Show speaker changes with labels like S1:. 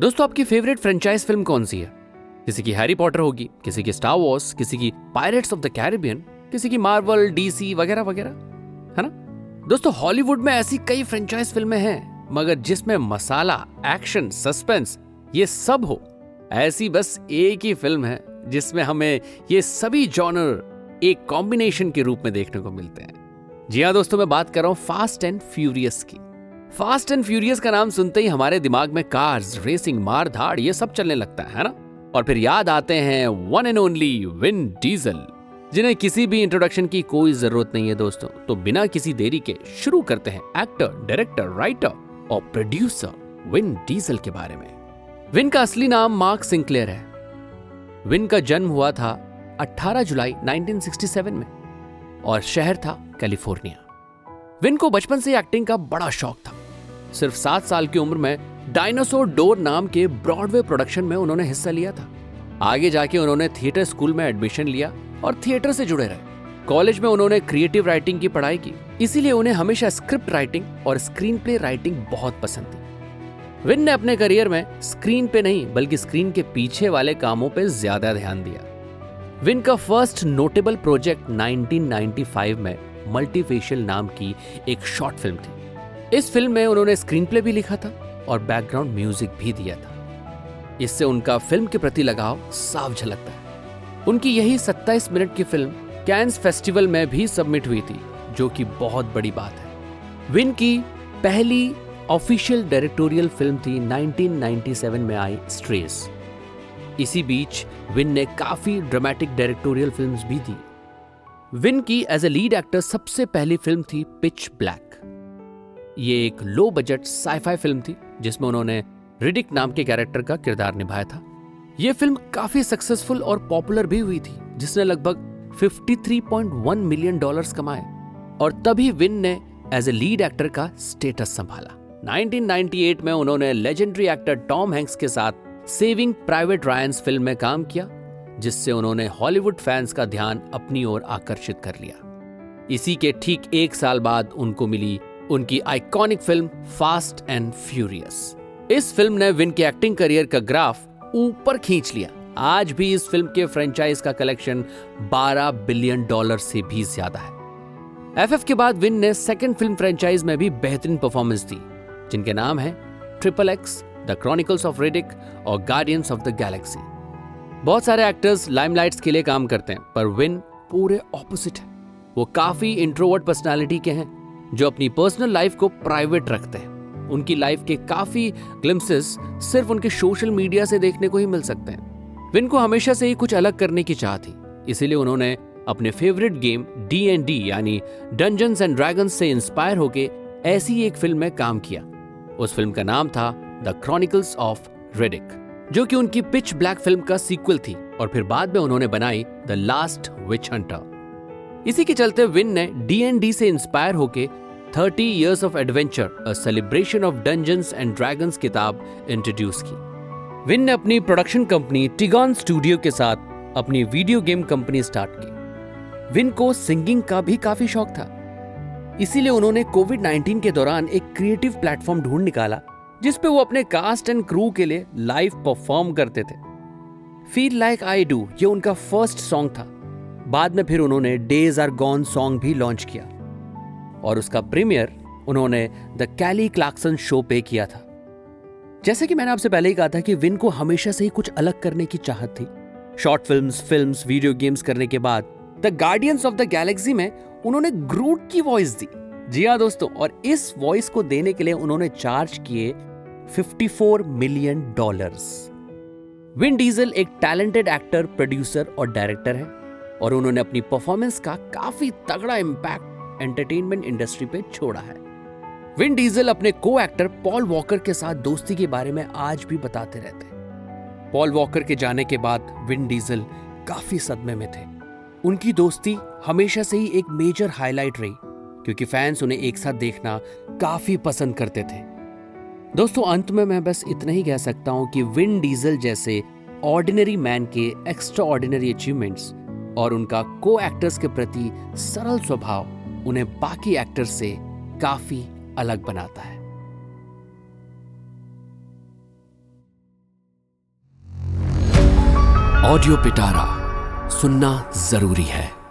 S1: दोस्तों, आपकी favourite franchise film कौन सी है? किसी की हैरी पॉटर होगी, किसी की स्टार वॉर्स किसी की पायरेट्स ऑफ़ द कैरिबियन किसी की मार्वल डीसी वगैरह वगैरह, है ना? दोस्तों हॉलीवुड में ऐसी कई फ्रेंचाइज फ़िल्में हैं, मगर जिसमें मसाला एक्शन सस्पेंस ये सब हो, ऐसी बस एक ही फ़िल्म है, जिसमें हमें ये सभी जॉनर एक कॉम्बिनेशन के रूप में देखने को मिलते हैं। जी हाँ दोस्तों, मैं बात कर रहा हूँ फास्ट एंड फ्यूरियस की। फास्ट एंड फ्यूरियस का नाम सुनते ही हमारे दिमाग में कार्स रेसिंग मार धाड़, ये सब चलने लगता है ना? और फिर याद आते हैं one and only Vin Diesel जिन्हें किसी भी इंट्रोडक्शन की कोई ज़रूरत नहीं है दोस्तों। तो बिना किसी देरी के शुरू करते हैं एक्टर डायरेक्टर राइटर और प्रोड्यूसर विन डीजल के बारे में। विन का असली नाम मार्क सिंक्लेयर है। विन का जन्म हुआ था 18 जुलाई 1967 में और शहर था कैलिफ़ोर्निया विन को बचपन से एक्टिंग का बड़ा शौक था। सिर्फ़ सात साल की उम्र में डायनासोर डोर नाम के ब्रॉडवे प्रोडक्शन में उन्होंने हिस्सा लिया था। आगे जाके उन्होंने थिएटर स्कूल में एडमिशन लिया और थिएटर से जुड़े रहे। कॉलेज में उन्होंने क्रिएटिव राइटिंग की पढ़ाई की। इसीलिए उन्हें हमेशा स्क्रिप्ट राइटिंग और स्क्रीन प्ले राइटिंग बहुत पसंद थी। विन ने अपने करियर में स्क्रीन पे नहीं, बल्कि स्क्रीन के पीछे वाले कामों पे ज़्यादा ध्यान दिया। विन का फ़र्स्ट नोटेबल प्रोजेक्ट 1995 में मल्टीफेशियल नाम की एक शॉर्ट फ़िल्म थी। इस फ़िल्म में उन्होंने स्क्रीन प्ले भी लिखा था और बैकग्राउंड म्यूज़िक भी दिया था। इससे उनका फ़िल्म के प्रति लगाव साफ़ झलकता है। उनकी यही 27 मिनट की फ़िल्म कैंस फेस्टिवल में भी सबमिट हुई थी, जो कि बहुत बड़ी बात है। विन की पहली ऑफिशियल डायरेक्टोरियल फ़िल्म थी 1997 में आई स्ट्रेस इसी बीच विन ने काफ़ी ड्रामेटिक डायरेक्टोरियल फिल्म्स भी दी। विन की एज ए लीड एक्टर सबसे पहली फ़िल्म थी पिच ब्लैक ये एक लो बजट साइफाई फ़िल्म थी, जिसमें उन्होंने रिडिक नाम के कैरेक्टर का किरदार निभाया था। यह फ़िल्म काफ़ी सक्सेसफुल और पॉपुलर भी हुई थी, जिसने लगभग 53.1 मिलियन डॉलर्स कमाए, और तभी विन ने एज ए लीड एक्टर का स्टेटस संभाला। 1998 में उन्होंने लेजेंडरी एक्टर टॉम हैंक्स के साथ सेविंग प्राइवेट रायंस फ़िल्म में काम किया, जिससे उन्होंने हॉलीवुड फैंस का ध्यान अपनी ओर आकर्षित कर लिया। इसी के ठीक एक साल बाद उनको मिली उनकी iconic film fast and furious इस फ़िल्म ने विन के एक्टिंग करियर का ग्राफ ऊपर खींच लिया। आज भी इस फ़िल्म के फ्रेंचाइज का कलेक्शन 12 बिलियन डॉलर से भी ज़्यादा है। एफएफ के बाद विन ने सेकंड फ़िल्म फ्रेंचाइज में भी बेहतरीन परफॉर्मेंस दी, जिनके नाम है triple X the chronicles of Riddick और गार्डियंस ऑफ़ द गैलेक्सी बहुत सारे एक्टर्स लाइमलाइट्स के लिए काम करते हैं, पर विन पूरे ऑपोजिट है। वो काफ़ी इंट्रोवर्ट पर्सनालिटी के हैं। जो अपनी पर्सनल लाइफ को प्राइवेट रखते हैं। उनकी लाइफ के काफ़ी ग्लिम्सेस सिर्फ़ उनके सोशल मीडिया से देखने को ही मिल सकते हैं। विन को हमेशा से ही कुछ अलग करने की चाह थी। इसीलिए उन्होंने अपने favourite game D and D यानी डंजन्स एंड ड्रैगन्स से इंस्पायर होके ऐसी एक फ़िल्म में काम किया। उस फ़िल्म का नाम था द क्रॉनिकल्स ऑफ़ रेडिक जो कि उनकी पिच ब्लैक फ़िल्म का सीक्वल थी, और फिर बाद में उन्होंने बनाई द लास्ट विच हंटर इसी के चलते विन ने डी एन डी से इंस्पायर होके 30 years of adventure a celebration of dungeons and dragons किताब इंट्रोड्यूस की। विन ने अपनी प्रोडक्शन कंपनी टिगॉन स्टूडियो के साथ अपनी वीडियो गेम कंपनी स्टार्ट की। विन को सिंगिंग का भी काफ़ी शौक था। इसीलिए उन्होंने कोविड 19 के दौरान एक क्रिएटिव प्लेटफॉर्म ढूंढ निकाला, जिस पे वो अपने कास्ट एंड क्रू के लिए लाइव परफॉर्म करते थे। फील लाइक आई डू ये उनका फ़र्स्ट सॉन्ग था। बाद में फिर उन्होंने डेज़ आर गॉन सॉन्ग भी लॉन्च किया। और उसका प्रीमियर उन्होंने द कैली क्लाक्सन शो पे किया था। जैसे कि मैंने आपसे पहले ही कहा था कि विन को हमेशा से ही कुछ अलग करने की चाहत थी। Short films films video games करने के बाद the guardians of the galaxy में उन्होंने ग्रूट की वॉइस दी। जी हाँ दोस्तों, और इस वॉइस को देने के लिए उन्होंने चार्ज किए 54 मिलियन डॉलर्स विन डीजल एक टैलेंटेड एक्टर प्रोड्यूसर और डायरेक्टर है। और उन्होंने अपनी परफॉर्मेंस का काफ़ी तगड़ा इम्पैक्ट एंटरटेनमेंट इंडस्ट्री पे छोड़ा है। विन डीजल अपने को एक्टर पॉल वॉकर के साथ दोस्ती के बारे में आज भी बताते रहते पॉल वॉकर के जाने के बाद विन डीजल काफ़ी सदमे में थे। उनकी दोस्ती हमेशा से ही एक मेजर हाईलाइट रही, क्योंकि फैंस उन्हें एक साथ देखना काफ़ी पसंद करते थे। दोस्तों, अंत में मैं बस इतना ही कह सकता हूँ कि विन डीजल जैसे ऑर्डिनरी मैन के एक्स्ट्रा ऑर्डिनरी अचीवमेंट्स और उनका को एक्टर्स के प्रति सरल स्वभाव उन्हें बाकी एक्टर्स से काफ़ी अलग बनाता है। ऑडियो पिटारा सुनना ज़रूरी है।